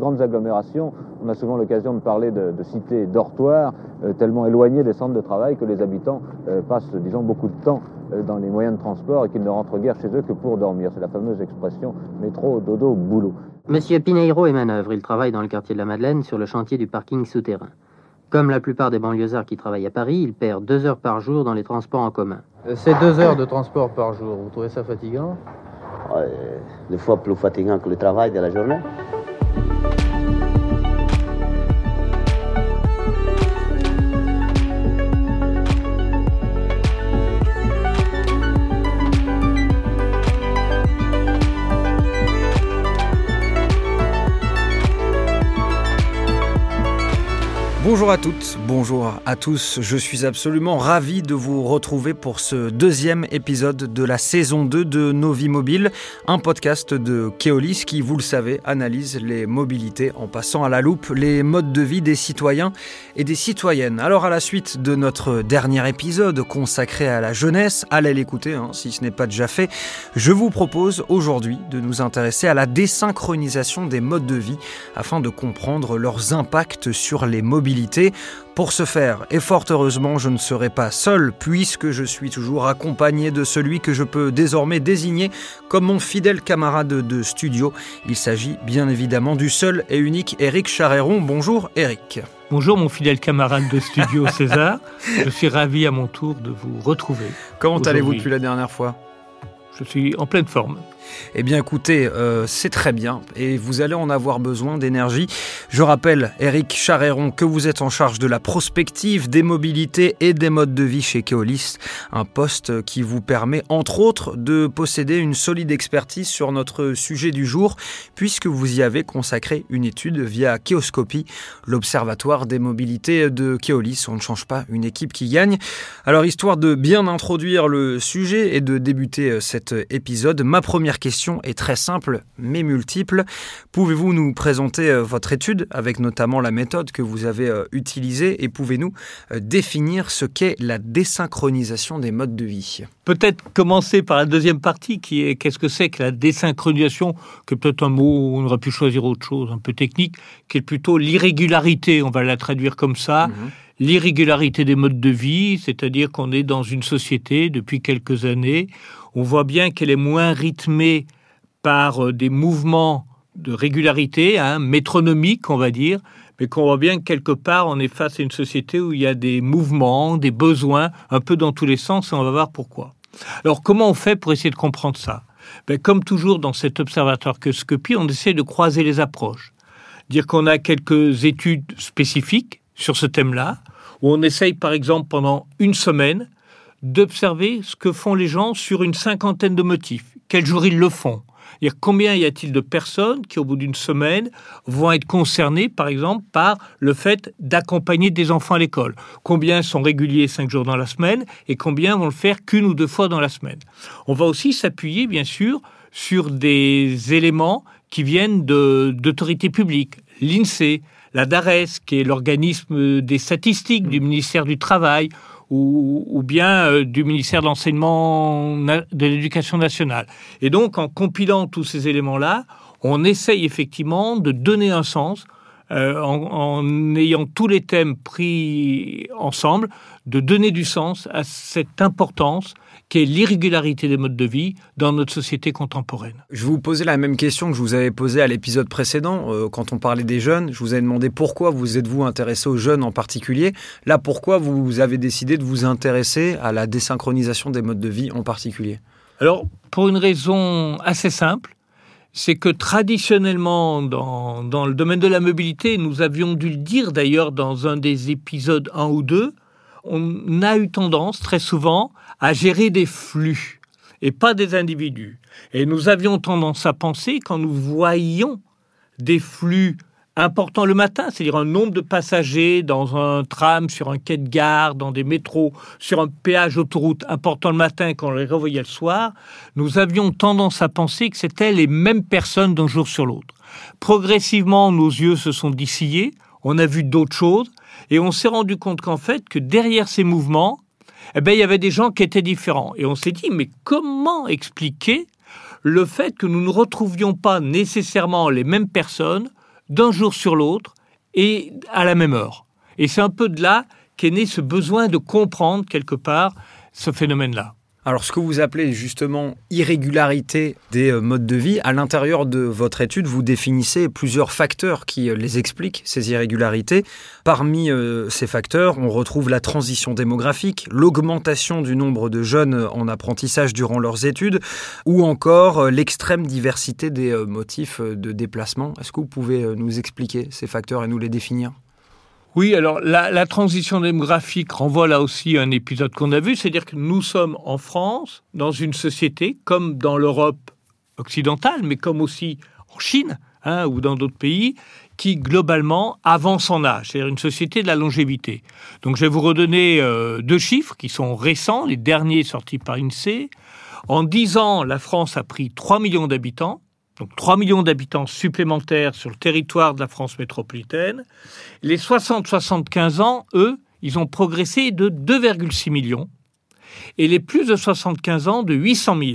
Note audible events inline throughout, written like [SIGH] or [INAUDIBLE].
grandes agglomérations, on a souvent l'occasion de parler de, cités dortoirs, euh, tellement éloignées des centres de travail que les habitants euh, passent, disons, beaucoup de temps euh, dans les moyens de transport et qu'ils ne rentrent guère chez eux que pour dormir. C'est la fameuse expression métro, dodo, boulot. Monsieur Pineiro est manœuvre. Il travaille dans le quartier de la Madeleine sur le chantier du parking souterrain. Comme la plupart des banlieusards qui travaillent à Paris, il perd deux heures par jour dans les transports en commun. Ces deux heures de transport par jour, vous trouvez ça fatigant? Des fois plus fatigant que le travail de la journée. Bonjour à toutes, bonjour à tous. Je suis absolument ravi de vous retrouver pour ce deuxième épisode de la saison 2 de Nos Vies Mobiles, un podcast de Keolis qui, vous le savez, analyse les mobilités en passant à la loupe les modes de vie des citoyens et des citoyennes. Alors à la suite de notre dernier épisode consacré à la jeunesse, allez l'écouter hein, si ce n'est pas déjà fait, je vous propose aujourd'hui de nous intéresser à la désynchronisation des modes de vie afin de comprendre leurs impacts sur les mobilités pour ce faire, et fort heureusement, je ne serai pas seul, puisque je suis toujours accompagné de celui que je peux désormais désigner comme mon fidèle camarade de studio. Il s'agit bien évidemment du seul et unique Eric Charéron. Bonjour Eric. Bonjour mon fidèle camarade de studio [LAUGHS] César. Je suis ravi à mon tour de vous retrouver. Comment allez-vous depuis la dernière fois? Je suis en pleine forme. Eh bien écoutez, euh, c'est très bien et vous allez en avoir besoin d'énergie. Je rappelle, Eric Charéron, que vous êtes en charge de la prospective des mobilités et des modes de vie chez Keolis, un poste qui vous permet entre autres de posséder une solide expertise sur notre sujet du jour puisque vous y avez consacré une étude via Keoscopie, l'observatoire des mobilités de Keolis. On ne change pas une équipe qui gagne. Alors histoire de bien introduire le sujet et de débuter euh, cet épisode, ma première question est très simple mais multiple. Pouvez-vous nous présenter euh, votre étude avec notamment la méthode que vous avez euh, utilisée et pouvez-nous euh, définir ce qu'est la désynchronisation des modes de vie? Peut-être commencer par la deuxième partie qui est qu'est-ce que c'est que la désynchronisation, que peut-être un mot, on aurait pu choisir autre chose, un peu technique, qui est plutôt l'irrégularité, on va la traduire comme ça. Mhm. l'irrégularité des modes de vie, c'est-à-dire qu'on est dans une société depuis quelques années on voit bien qu'elle est moins rythmée par euh, des mouvements de régularité, hein, métronomiques, on va dire, mais qu'on voit bien que quelque part, on est face à une société où il y a des mouvements, des besoins, un peu dans tous les sens, et on va voir pourquoi. Alors, comment on fait pour essayer de comprendre ça? Ben, Comme toujours dans cet observatoire que Scopie, on essaie de croiser les approches. Dire qu'on a quelques études spécifiques sur ce thème-là, où on essaye, par exemple, pendant une semaine, d'observer ce que font les gens sur une cinquantaine de motifs. Quel jour ils le font? Dire combien y a-t-il de personnes qui, au bout d'une semaine, vont être concernées, par exemple, par le fait d'accompagner des enfants à l'école? Combien sont réguliers cinq jours dans la semaine et combien vont le faire qu'une ou deux fois dans la semaine? On va aussi s'appuyer, bien sûr, sur des éléments qui viennent d'autorités publiques. L'INSEE, la DARES, qui est l'organisme des statistiques du ministère du Travail, ou, bien euh, du ministère de l'enseignement de l'éducation nationale. Et donc, en compilant tous ces éléments-là, on essaye effectivement de donner un sens euh, en, ayant tous les thèmes pris ensemble, de donner du sens à cette importance qu'est l'irrégularité des modes de vie dans notre société contemporaine. Je vous posais la même question que je vous avais posée à l'épisode précédent, euh, quand on parlait des jeunes. Je vous avais demandé pourquoi vous êtes-vous intéressé aux jeunes en particulier. Là, pourquoi vous avez décidé de vous intéresser à la désynchronisation des modes de vie en particulier? Alors, pour une raison assez simple, c'est que traditionnellement, dans, dans, le domaine de la mobilité, nous avions dû le dire d'ailleurs dans un des épisodes 1 ou 2, on a eu tendance très souvent à gérer des flux et pas des individus. Et nous avions tendance à penser, quand nous voyions des flux important le matin, c'est-à-dire un nombre de passagers dans un tram, sur un quai de gare, dans des métros, sur un péage autoroute important le matin quand on les revoyait le soir, nous avions tendance à penser que c'était les mêmes personnes d'un jour sur l'autre. Progressivement, nos yeux se sont dissillés, on a vu d'autres choses, et on s'est rendu compte qu'en fait, que derrière ces mouvements, eh ben, il y avait des gens qui étaient différents. Et on s'est dit, mais comment expliquer le fait que nous ne retrouvions pas nécessairement les mêmes personnes d'un jour sur l'autre et à la même heure. Et c'est un peu de là qu'est né ce besoin de comprendre quelque part ce phénomène-là. Alors, ce que vous appelez justement irrégularité des euh, modes de vie, à l'intérieur de votre étude, vous définissez plusieurs facteurs qui euh, les expliquent, ces irrégularités. Parmi euh, ces facteurs, on retrouve la transition démographique, l'augmentation du nombre de jeunes en apprentissage durant leurs études, ou encore l'extrême diversité des motifs de déplacement. Est-ce que vous pouvez nous expliquer ces facteurs et nous les définir? Oui, alors la, transition démographique renvoie là aussi à un épisode qu'on a vu, c'est-à-dire que nous sommes en France, dans une société, comme dans l'Europe occidentale, mais comme aussi en Chine hein, ou dans d'autres pays, qui globalement avance en âge, c'est-à-dire une société de la longévité. Donc je vais vous redonner euh, deux chiffres qui sont récents, les derniers sortis par INSEE. En 10 ans, la France a pris 3 millions d'habitants, donc 3 millions d'habitants supplémentaires sur le territoire de la France métropolitaine. Les 60-75 ans, eux, ils ont progressé de 2,6 millions et les plus de 75 ans de 800 000.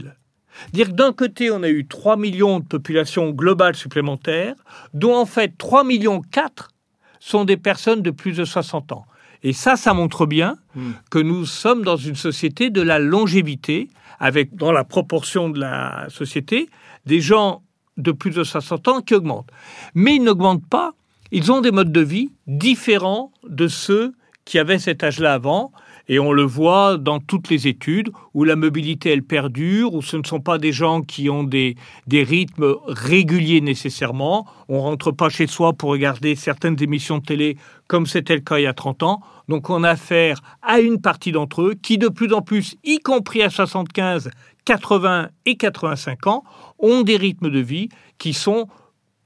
Dire que d'un côté, on a eu 3 millions de population globale supplémentaire, dont en fait 3 millions 4 sont des personnes de plus de 60 ans. Et ça, ça montre bien hmm. que nous sommes dans une société de la longévité, avec dans la proportion de la société des gens de plus de 60 ans qui augmentent. Mais ils n'augmentent pas, ils ont des modes de vie différents de ceux qui avaient cet âge-là avant. Et on le voit dans toutes les études où la mobilité, elle perdure, où ce ne sont pas des gens qui ont des, des rythmes réguliers nécessairement. On rentre pas chez soi pour regarder certaines émissions de télé comme c'était le cas il y a 30 ans. Donc on a affaire à une partie d'entre eux qui de plus en plus, y compris à 75, 80 et 85 ans, ont des rythmes de vie qui sont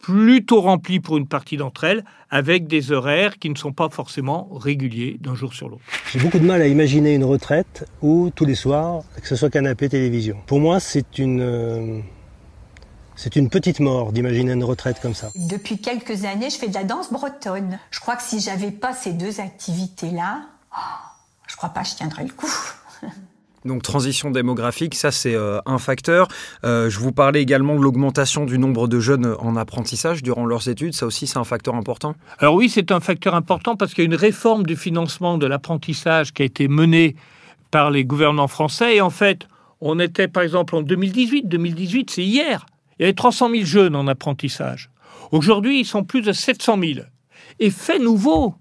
plutôt remplis pour une partie d'entre elles, avec des horaires qui ne sont pas forcément réguliers d'un jour sur l'autre. J'ai beaucoup de mal à imaginer une retraite où tous les soirs, que ce soit canapé, télévision. Pour moi, c'est une... Euh, c'est une petite mort d'imaginer une retraite comme ça. Depuis quelques années, je fais de la danse bretonne. Je crois que si j'avais pas ces deux activités-là, oh, je crois pas que je tiendrais le coup. [LAUGHS] Donc transition démographique, ça c'est euh, un facteur. Euh, je vous parlais également de l'augmentation du nombre de jeunes en apprentissage durant leurs études. Ça aussi c'est un facteur important. Alors oui, c'est un facteur important parce qu'il y a une réforme du financement de l'apprentissage qui a été menée par les gouvernements français. Et en fait, on était par exemple en 2018. 2018, c'est hier. Il y avait 300 000 jeunes en apprentissage. Aujourd'hui, ils sont plus de 700 000. Et fait nouveau,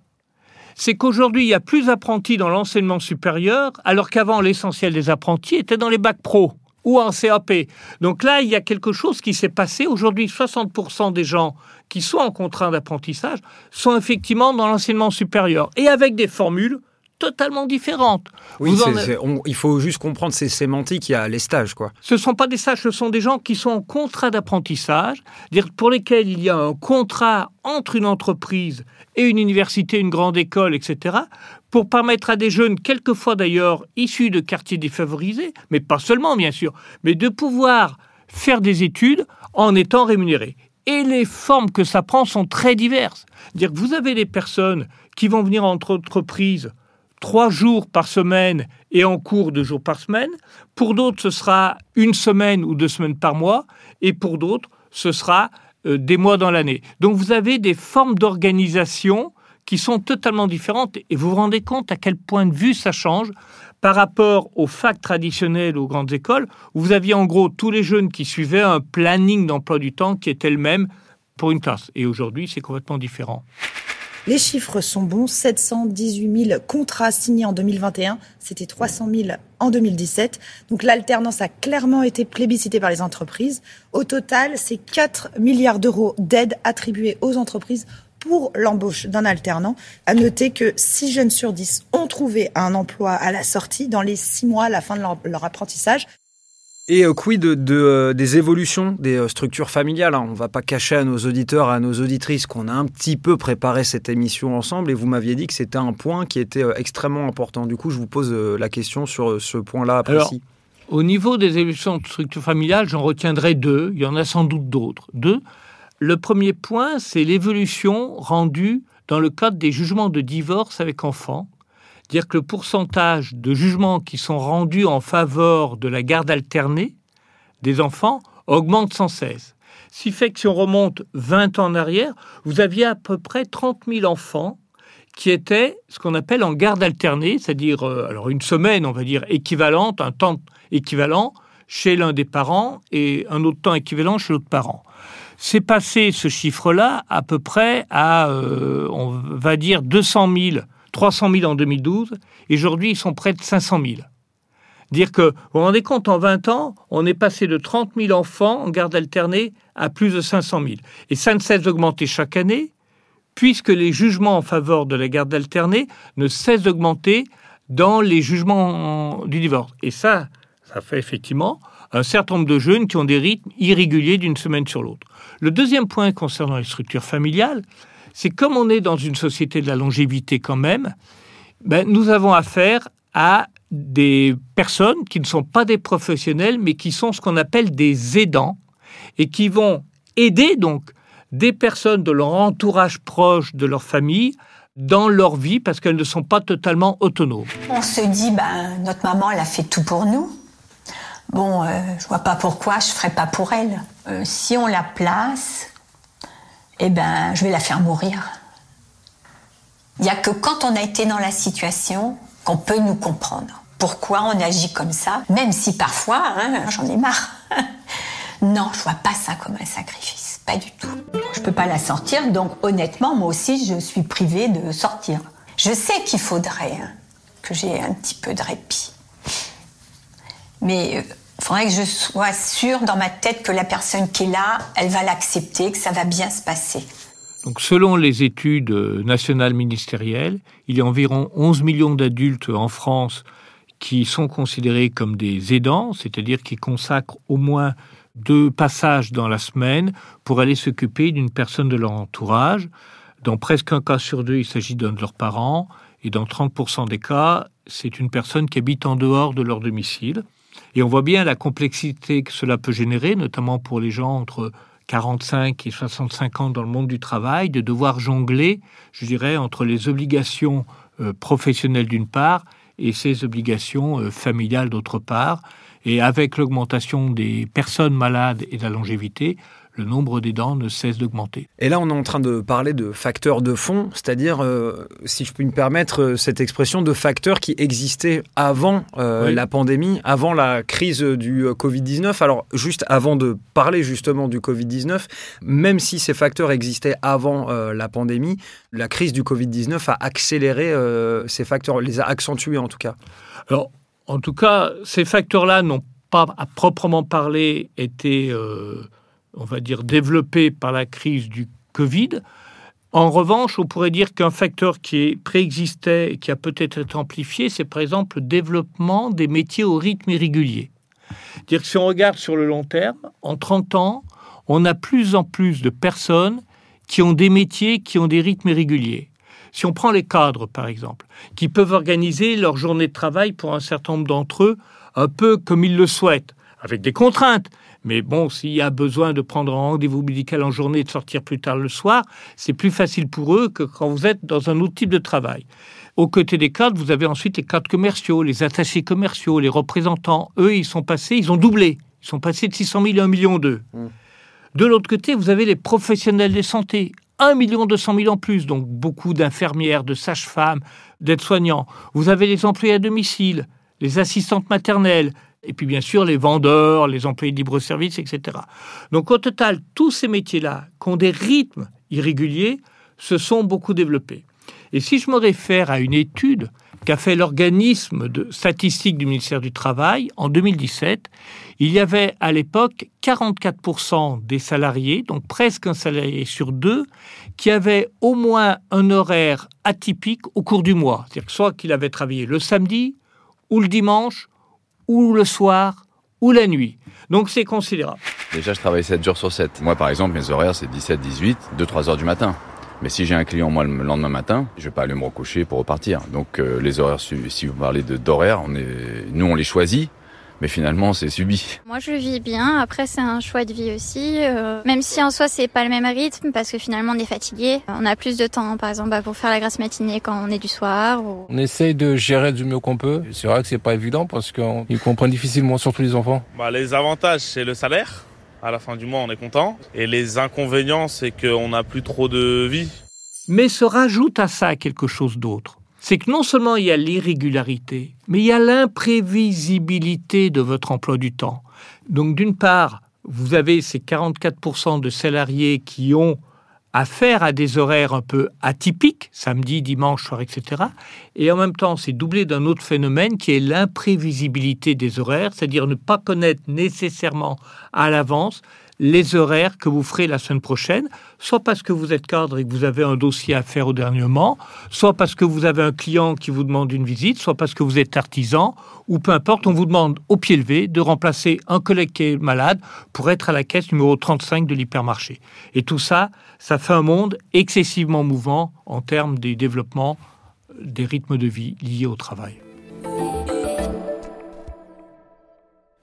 c'est qu'aujourd'hui, il y a plus d'apprentis dans l'enseignement supérieur, alors qu'avant, l'essentiel des apprentis était dans les bacs pro ou en CAP. Donc là, il y a quelque chose qui s'est passé. Aujourd'hui, 60% des gens qui sont en contrat d'apprentissage sont effectivement dans l'enseignement supérieur et avec des formules totalement différentes. Oui, il faut juste comprendre ces sémantiques, il y a les stages. Quoi. Ce ne sont pas des stages, ce sont des gens qui sont en contrat d'apprentissage, pour lesquels il y a un contrat entre une entreprise et une université, une grande école, etc., pour permettre à des jeunes, quelquefois d'ailleurs issus de quartiers défavorisés, mais pas seulement bien sûr, mais de pouvoir faire des études en étant rémunérés. Et les formes que ça prend sont très diverses. Dire que vous avez des personnes qui vont venir entre entreprises trois jours par semaine et en cours de jours par semaine. Pour d'autres, ce sera une semaine ou deux semaines par mois. Et pour d'autres, ce sera euh, des mois dans l'année. Donc vous avez des formes d'organisation qui sont totalement différentes et vous vous rendez compte à quel point de vue ça change par rapport aux facs traditionnels, aux grandes écoles, où vous aviez en gros tous les jeunes qui suivaient un planning d'emploi du temps qui était le même pour une classe. Et aujourd'hui, c'est complètement différent. Les chiffres sont bons, 718 000 contrats signés en 2021, c'était 300 000 en 2017. Donc l'alternance a clairement été plébiscitée par les entreprises. Au total, c'est 4 milliards d'euros d'aide attribués aux entreprises pour l'embauche d'un alternant. À noter que 6 jeunes sur 10 ont trouvé un emploi à la sortie dans les 6 mois à la fin de leur apprentissage. Et euh, quid de, euh, des évolutions des euh, structures familiales hein? On ne va pas cacher à nos auditeurs, à nos auditrices qu'on a un petit peu préparé cette émission ensemble et vous m'aviez dit que c'était un point qui était extrêmement important. Du coup, je vous pose la question sur ce point-là précis. au niveau des évolutions de structures familiales, j'en retiendrai deux. Il y en a sans doute d'autres. Deux. Le premier point, c'est l'évolution rendue dans le cadre des jugements de divorce avec enfants dire que le pourcentage de jugements qui sont rendus en faveur de la garde alternée des enfants augmente sans cesse. Ce qui fait que si on remonte 20 ans en arrière, vous aviez à peu près 30 000 enfants qui étaient ce qu'on appelle en garde alternée, c'est-à-dire euh, alors une semaine, on va dire, équivalente, un temps équivalent chez l'un des parents et un autre temps équivalent chez l'autre parent. C'est passé ce chiffre-là à peu près à, euh, on va dire, 200 000, 300 000 en 2012. Et aujourd'hui, ils sont près de 500 000. Dire que, vous vous rendez compte, en 20 ans, on est passé de 30 000 enfants en garde alternée à plus de 500 000. Et ça ne cesse d'augmenter chaque année, puisque les jugements en faveur de la garde alternée ne cessent d'augmenter dans les jugements du divorce. Et ça, ça fait effectivement un certain nombre de jeunes qui ont des rythmes irréguliers d'une semaine sur l'autre. Le deuxième point concernant les structures familiales, c'est comme on est dans une société de la longévité quand même, ben, nous avons affaire à des personnes qui ne sont pas des professionnels, mais qui sont ce qu'on appelle des aidants, et qui vont aider donc des personnes de leur entourage proche, de leur famille, dans leur vie, parce qu'elles ne sont pas totalement autonomes. On se dit, ben, notre maman, elle a fait tout pour nous. Bon, euh, je vois pas pourquoi je ferais pas pour elle. Euh, si on la place, eh ben, je vais la faire mourir. Il n'y a que quand on a été dans la situation qu'on peut nous comprendre. Pourquoi on agit comme ça, même si parfois, hein, j'en ai marre. [LAUGHS] non, je vois pas ça comme un sacrifice, pas du tout. Je peux pas la sortir, donc honnêtement, moi aussi, je suis privée de sortir. Je sais qu'il faudrait hein, que j'ai un petit peu de répit. Mais euh, faudrait que je sois sûre dans ma tête que la personne qui est là, elle va l'accepter, que ça va bien se passer. Donc, selon les études nationales ministérielles, il y a environ 11 millions d'adultes en France qui sont considérés comme des aidants, c'est-à-dire qui consacrent au moins deux passages dans la semaine pour aller s'occuper d'une personne de leur entourage. Dans presque un cas sur deux, il s'agit d'un de leurs parents, et dans 30% des cas, c'est une personne qui habite en dehors de leur domicile. Et on voit bien la complexité que cela peut générer, notamment pour les gens entre 45 et 65 ans dans le monde du travail, de devoir jongler, je dirais, entre les obligations euh, professionnelles d'une part et ses obligations euh, familiales d'autre part. Et avec l'augmentation des personnes malades et de la longévité, le nombre des dents ne cesse d'augmenter. Et là, on est en train de parler de facteurs de fond, c'est-à-dire, euh, si je puis me permettre euh, cette expression, de facteurs qui existaient avant euh, la pandémie, avant la crise du Covid-19. Alors, juste avant de parler justement du Covid-19, même si ces facteurs existaient avant la pandémie, la crise du Covid-19 a accéléré ces facteurs, les a accentués en tout cas. Alors, en tout cas, ces facteurs-là n'ont pas à proprement parler été on va dire, développé par la crise du Covid. En revanche, on pourrait dire qu'un facteur qui préexistait et qui a peut-être été amplifié, c'est par exemple le développement des métiers au rythme irrégulier. Dire que si on regarde sur le long terme, en 30 ans, on a plus en plus de personnes qui ont des métiers qui ont des rythmes irréguliers. Si on prend les cadres, par exemple, qui peuvent organiser leur journée de travail pour un certain nombre d'entre eux un peu comme ils le souhaitent, avec des contraintes, mais bon, s'il y a besoin de prendre un rendez-vous médical en journée et de sortir plus tard le soir, c'est plus facile pour eux que quand vous êtes dans un autre type de travail. Aux côtés des cadres, vous avez ensuite les cadres commerciaux, les attachés commerciaux, les représentants. Eux, ils sont passés, ils ont doublé. Ils sont passés de 600 000 à 1 million d'eux. Mmh. De l'autre côté, vous avez les professionnels de santé. 1 million 200 000 en plus, donc beaucoup d'infirmières, de sages-femmes, d'aides-soignants. Vous avez les employés à domicile, les assistantes maternelles, et puis bien sûr les vendeurs, les employés de libre-service, etc. Donc au total, tous ces métiers-là, qui ont des rythmes irréguliers, se sont beaucoup développés. Et si je me réfère à une étude qu'a fait l'organisme de statistique du ministère du Travail en 2017, il y avait à l'époque 44% des salariés, donc presque un salarié sur deux, qui avaient au moins un horaire atypique au cours du mois. C'est-à-dire soit qu'il avait travaillé le samedi ou le dimanche ou le soir, ou la nuit. Donc c'est considérable. Déjà, je travaille 7 jours sur 7. Moi, par exemple, mes horaires, c'est 17, 18, 2, 3 heures du matin. Mais si j'ai un client, moi, le lendemain matin, je vais pas aller me recoucher pour repartir. Donc, euh, les horaires, si vous parlez d'horaires, nous, on les choisit mais finalement c'est subi. Moi je vis bien, après c'est un choix de vie aussi, euh, même si en soi c'est pas le même rythme parce que finalement on est fatigué, on a plus de temps par exemple bah, pour faire la grasse matinée quand on est du soir. On essaye de gérer du mieux qu'on peut, c'est vrai que c'est pas évident parce qu'ils comprennent difficilement surtout les enfants. Bah, les avantages c'est le salaire, À la fin du mois, on est content. Et les inconvénients, c'est qu'on n'a plus trop de vie. Mais se rajoute à ça quelque chose d'autre. C'est que non seulement il y a l'irrégularité, mais il y a l'imprévisibilité de votre emploi du temps. Donc d'une part, vous avez ces 44% de salariés qui ont affaire à des horaires un peu atypiques, samedi, dimanche, soir, etc. Et en même temps, c'est doublé d'un autre phénomène qui est l'imprévisibilité des horaires, c'est-à-dire ne pas connaître nécessairement à l'avance les horaires que vous ferez la semaine prochaine, soit parce que vous êtes cadre et que vous avez un dossier à faire au dernier moment, soit parce que vous avez un client qui vous demande une visite, soit parce que vous êtes artisan, ou peu importe, on vous demande au pied levé de remplacer un collègue qui est malade pour être à la caisse numéro 35 de l'hypermarché. Et tout ça, ça fait un monde excessivement mouvant en termes du développement des rythmes de vie liés au travail.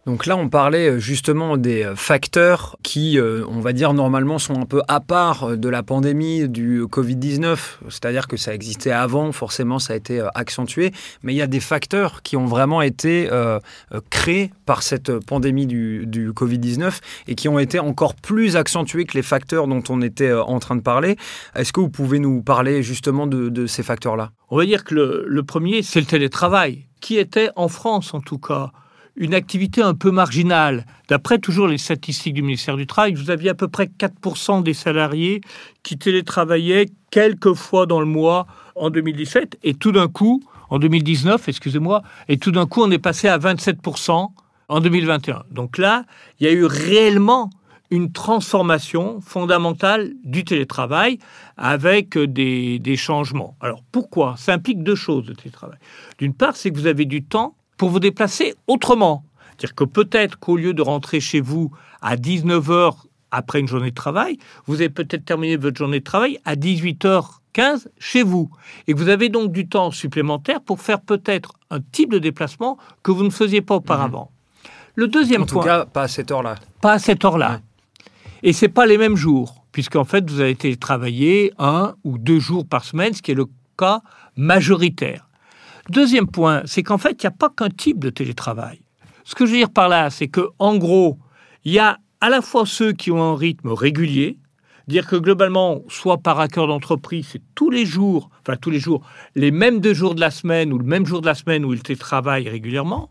Donc là, on parlait euh, justement des euh, facteurs qui, euh, on va dire, normalement sont un peu à part de la pandémie du Covid-19. C'est-à-dire que ça existait avant, forcément, ça a été accentué. Mais il y a des facteurs qui ont vraiment été créés par cette pandémie du, Covid-19 et qui ont été encore plus accentués que les facteurs dont on était en train de parler. Est-ce que vous pouvez nous parler justement de, ces facteurs-là? On va dire que le premier, c'est le télétravail, qui était en France en tout cas une activité un peu marginale. D'après toujours les statistiques du ministère du Travail, vous aviez à peu près 4% des salariés qui télétravaillaient quelques fois dans le mois en 2017. Et tout d'un coup, en 2019, excusez-moi, et tout d'un coup, on est passé à 27% en 2021. Donc là, il y a eu réellement une transformation fondamentale du télétravail avec des, changements. Alors pourquoi? Ça implique deux choses, le télétravail. D'une part, c'est que vous avez du temps pour vous déplacer autrement. C'est-à-dire que peut-être qu'au lieu de rentrer chez vous à 19h après une journée de travail, vous avez peut-être terminé votre journée de travail à 18h15 chez vous. Et vous avez donc du temps supplémentaire pour faire peut-être un type de déplacement que vous ne faisiez pas auparavant. Mhm. Le deuxième en point. En tout cas, pas à cette heure-là. Pas à cette heure-là. Et ce n'est pas les mêmes jours, puisqu'en fait, vous avez été travailler un ou deux jours par semaine, ce qui est le cas majoritaire. Deuxième point, c'est qu'en fait, il n'y a pas qu'un type de télétravail. Ce que je veux dire par là, c'est que gros, il y a à la fois ceux qui ont un rythme régulier, dire que globalement, soit par accord d'entreprise, c'est tous les jours, enfin tous les jours, les mêmes deux jours de la semaine ou le même jour de la semaine où ils télétravaillent régulièrement.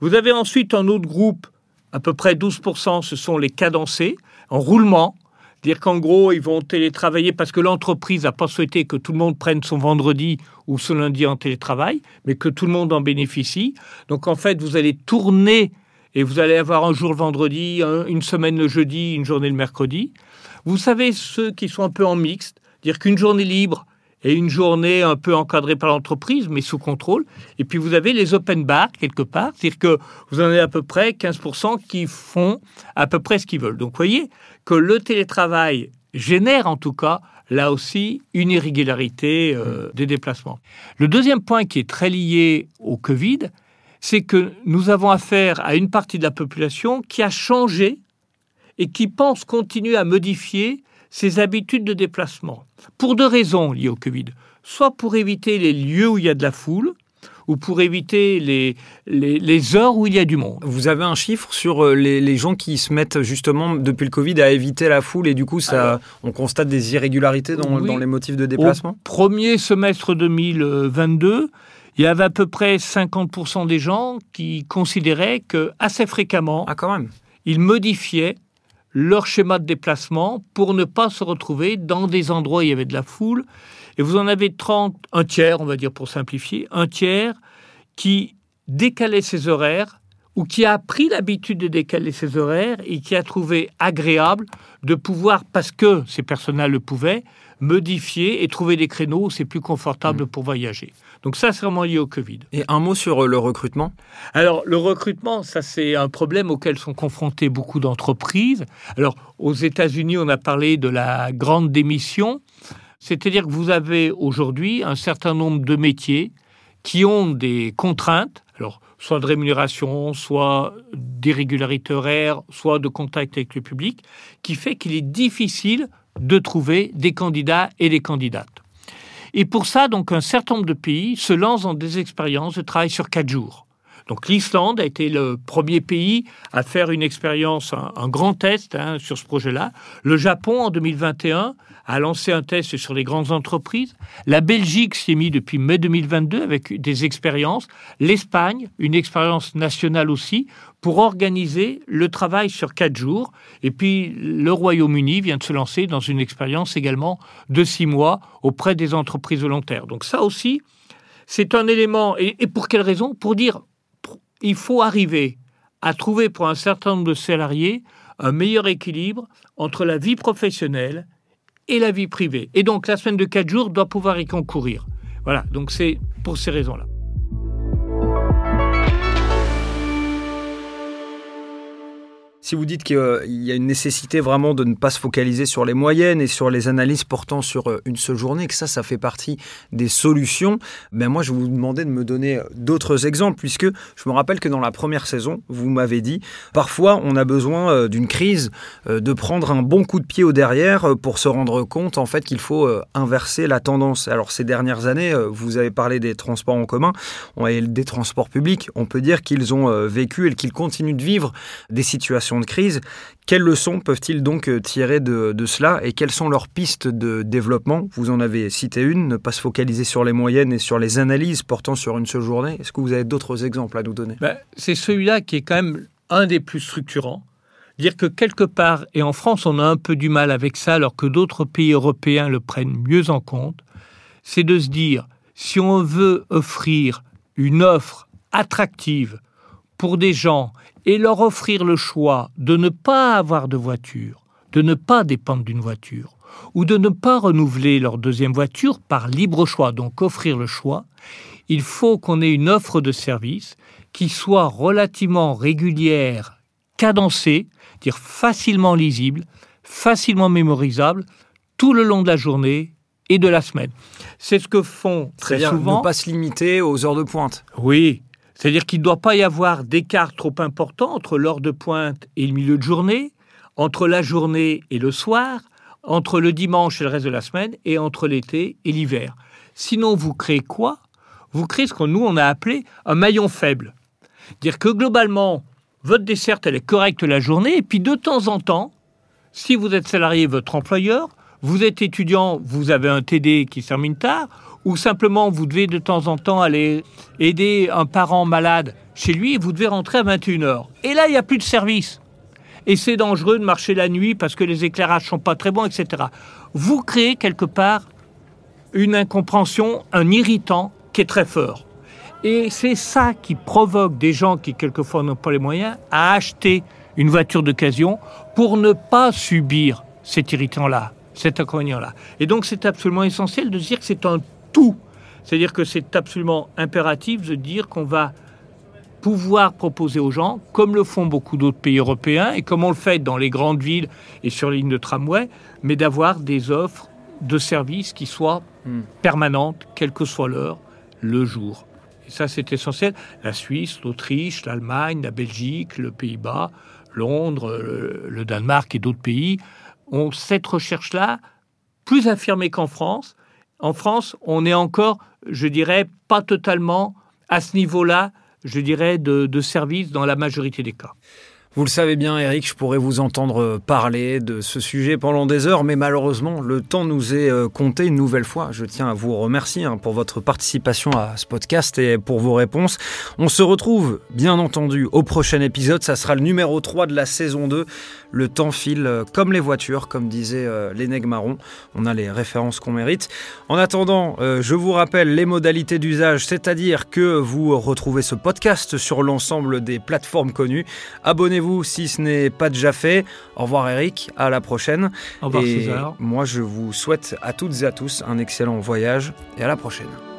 Vous avez ensuite un autre groupe, à peu près 12%, ce sont les cadencés, en roulement, Dire qu'en gros, ils vont télétravailler parce que l'entreprise n'a pas souhaité que tout le monde prenne son vendredi ou son lundi en télétravail, mais que tout le monde en bénéficie. Donc en fait, vous allez tourner et vous allez avoir un jour le vendredi, une semaine le jeudi, une journée le mercredi. Vous savez, ceux qui sont un peu en mixte, dire qu'une journée libre et une journée un peu encadrée par l'entreprise, mais sous contrôle. Et puis vous avez les open bars quelque part, c'est-à-dire que vous en avez à peu près 15% qui font à peu près ce qu'ils veulent. Donc vous voyez que le télétravail génère en tout cas là aussi une irrégularité euh, des déplacements. Le deuxième point qui est très lié au Covid, c'est que nous avons affaire à une partie de la population qui a changé et qui pense continuer à modifier ses habitudes de déplacement. Pour deux raisons liées au Covid. Soit pour éviter les lieux où il y a de la foule, ou pour éviter les, les, heures où il y a du monde. Vous avez un chiffre sur euh, les, gens qui se mettent justement depuis le Covid à éviter la foule et du coup ça, on constate des irrégularités dans, dans, les motifs de déplacement? Premier semestre 2022, il y avait à peu près 50% des gens qui considéraient que assez fréquemment, ah, quand même. ils modifiaient leur schéma de déplacement pour ne pas se retrouver dans des endroits où il y avait de la foule. Et vous en avez 30, un tiers, on va dire pour simplifier, un tiers qui décalait ses horaires ou qui a pris l'habitude de décaler ses horaires et qui a trouvé agréable de pouvoir, parce que ces personnes-là le pouvaient, modifier et trouver des créneaux où c'est plus confortable mmh. pour voyager. Donc ça, c'est vraiment lié au Covid. Et un mot sur euh, le recrutement? Alors, le recrutement, ça, c'est un problème auquel sont confrontées beaucoup d'entreprises. Alors, aux États-Unis, on a parlé de la grande démission. C'est-à-dire que vous avez aujourd'hui un certain nombre de métiers qui ont des contraintes, alors soit de rémunération, soit d'irrégularité horaire, soit de contact avec le public, qui fait qu'il est difficile de trouver des candidats et des candidates. Et pour ça, donc, un certain nombre de pays se lancent dans des expériences de travail sur quatre jours. Donc l'Islande a été le premier pays à faire une expérience, un, grand test hein, sur ce projet-là. Le Japon, en 2021, a lancé un test sur les grandes entreprises. La Belgique s'y est mise depuis mai 2022 avec des expériences. L'Espagne, une expérience nationale aussi, pour organiser le travail sur quatre jours. Et puis le Royaume-Uni vient de se lancer dans une expérience également de six mois auprès des entreprises volontaires. Donc ça aussi, c'est un élément. Et pour quelle raison? Pour dire il faut arriver à trouver pour un certain nombre de salariés un meilleur équilibre entre la vie professionnelle et la vie privée. Et donc la semaine de 4 jours doit pouvoir y concourir. Voilà, donc c'est pour ces raisons-là. Si vous dites qu'il y a une nécessité vraiment de ne pas se focaliser sur les moyennes et sur les analyses portant sur euh, une seule journée, que ça, ça fait partie des solutions, ben moi, je vous demandais de me donner euh, d'autres exemples, puisque je me rappelle que dans la première saison, vous m'avez dit, parfois, on a besoin euh, d'une crise, de prendre un bon coup de pied au derrière pour se rendre compte, en fait, qu'il faut inverser la tendance. Alors, ces dernières années, vous avez parlé des transports en commun et des transports publics. On peut dire qu'ils ont vécu et qu'ils continuent de vivre des situations de crise. Quelles leçons peuvent-ils donc euh, tirer de, cela et quelles sont leurs pistes de développement? Vous en avez cité une, ne pas se focaliser sur les moyennes et sur les analyses portant sur une seule journée. Est-ce que vous avez d'autres exemples à nous donner? Ben, C'est celui-là qui est quand même un des plus structurants. Dire que quelque part, et en France on a un peu du mal avec ça alors que d'autres pays européens le prennent mieux en compte, c'est de se dire, si on veut offrir une offre attractive pour des gens et leur offrir le choix de ne pas avoir de voiture, de ne pas dépendre d'une voiture, ou de ne pas renouveler leur deuxième voiture par libre choix, donc offrir le choix, il faut qu'on ait une offre de service qui soit relativement régulière, cadencée, dire facilement lisible, facilement mémorisable, tout le long de la journée et de la semaine. C'est ce que font très, souvent. Ne pas se limiter aux heures de pointe. Oui, c'est-à-dire qu'il ne doit pas y avoir d'écart trop important entre l'heure de pointe et le milieu de journée, entre la journée et le soir, entre le dimanche et le reste de la semaine, et entre l'été et l'hiver. Sinon, vous créez quoi? Vous créez ce que nous, on a appelé un maillon faible. Dire que globalement, votre desserte, elle est correcte la journée, et puis de temps en temps, si vous êtes salarié, votre employeur, vous êtes étudiant, vous avez un TD qui termine tard, ou simplement vous devez de temps en temps aller aider un parent malade chez lui et vous devez rentrer à 21h. Et là, il n'y a plus de service. Et c'est dangereux de marcher la nuit parce que les éclairages sont pas très bons, etc. Vous créez quelque part une incompréhension, un irritant qui est très fort. Et c'est ça qui provoque des gens qui quelquefois n'ont pas les moyens à acheter une voiture d'occasion pour ne pas subir cet irritant-là, cet inconvénient-là. Et donc c'est absolument essentiel de dire que c'est un tout. C'est-à-dire que c'est absolument impératif de dire qu'on va pouvoir proposer aux gens, comme le font beaucoup d'autres pays européens et comme on le fait dans les grandes villes et sur les lignes de tramway, mais d'avoir des offres de services qui soient hmm. permanentes, quelle que soit l'heure, le jour. Et ça, c'est essentiel. La Suisse, l'Autriche, l'Allemagne, la Belgique, le Pays-Bas, Londres, le Danemark et d'autres pays ont cette recherche-là plus affirmée qu'en France, en France, on est encore, je dirais, pas totalement à ce niveau-là, je dirais, de, de service dans la majorité des cas. Vous le savez bien, Eric, je pourrais vous entendre parler de ce sujet pendant des heures, mais malheureusement, le temps nous est euh, compté une nouvelle fois. Je tiens à vous remercier hein, pour votre participation à ce podcast et pour vos réponses. On se retrouve, bien entendu, au prochain épisode. Ça sera le numéro 3 de la saison 2. Le temps file euh, comme les voitures, comme disait euh, l'Eneg Marron. On a les références qu'on mérite. En attendant, je vous rappelle les modalités d'usage, c'est-à-dire que vous retrouvez ce podcast sur l'ensemble des plateformes connues. Abonnez-vous si ce n'est pas déjà fait. Au revoir Eric, à la prochaine. Au revoir et Moi je vous souhaite à toutes et à tous un excellent voyage et à la prochaine.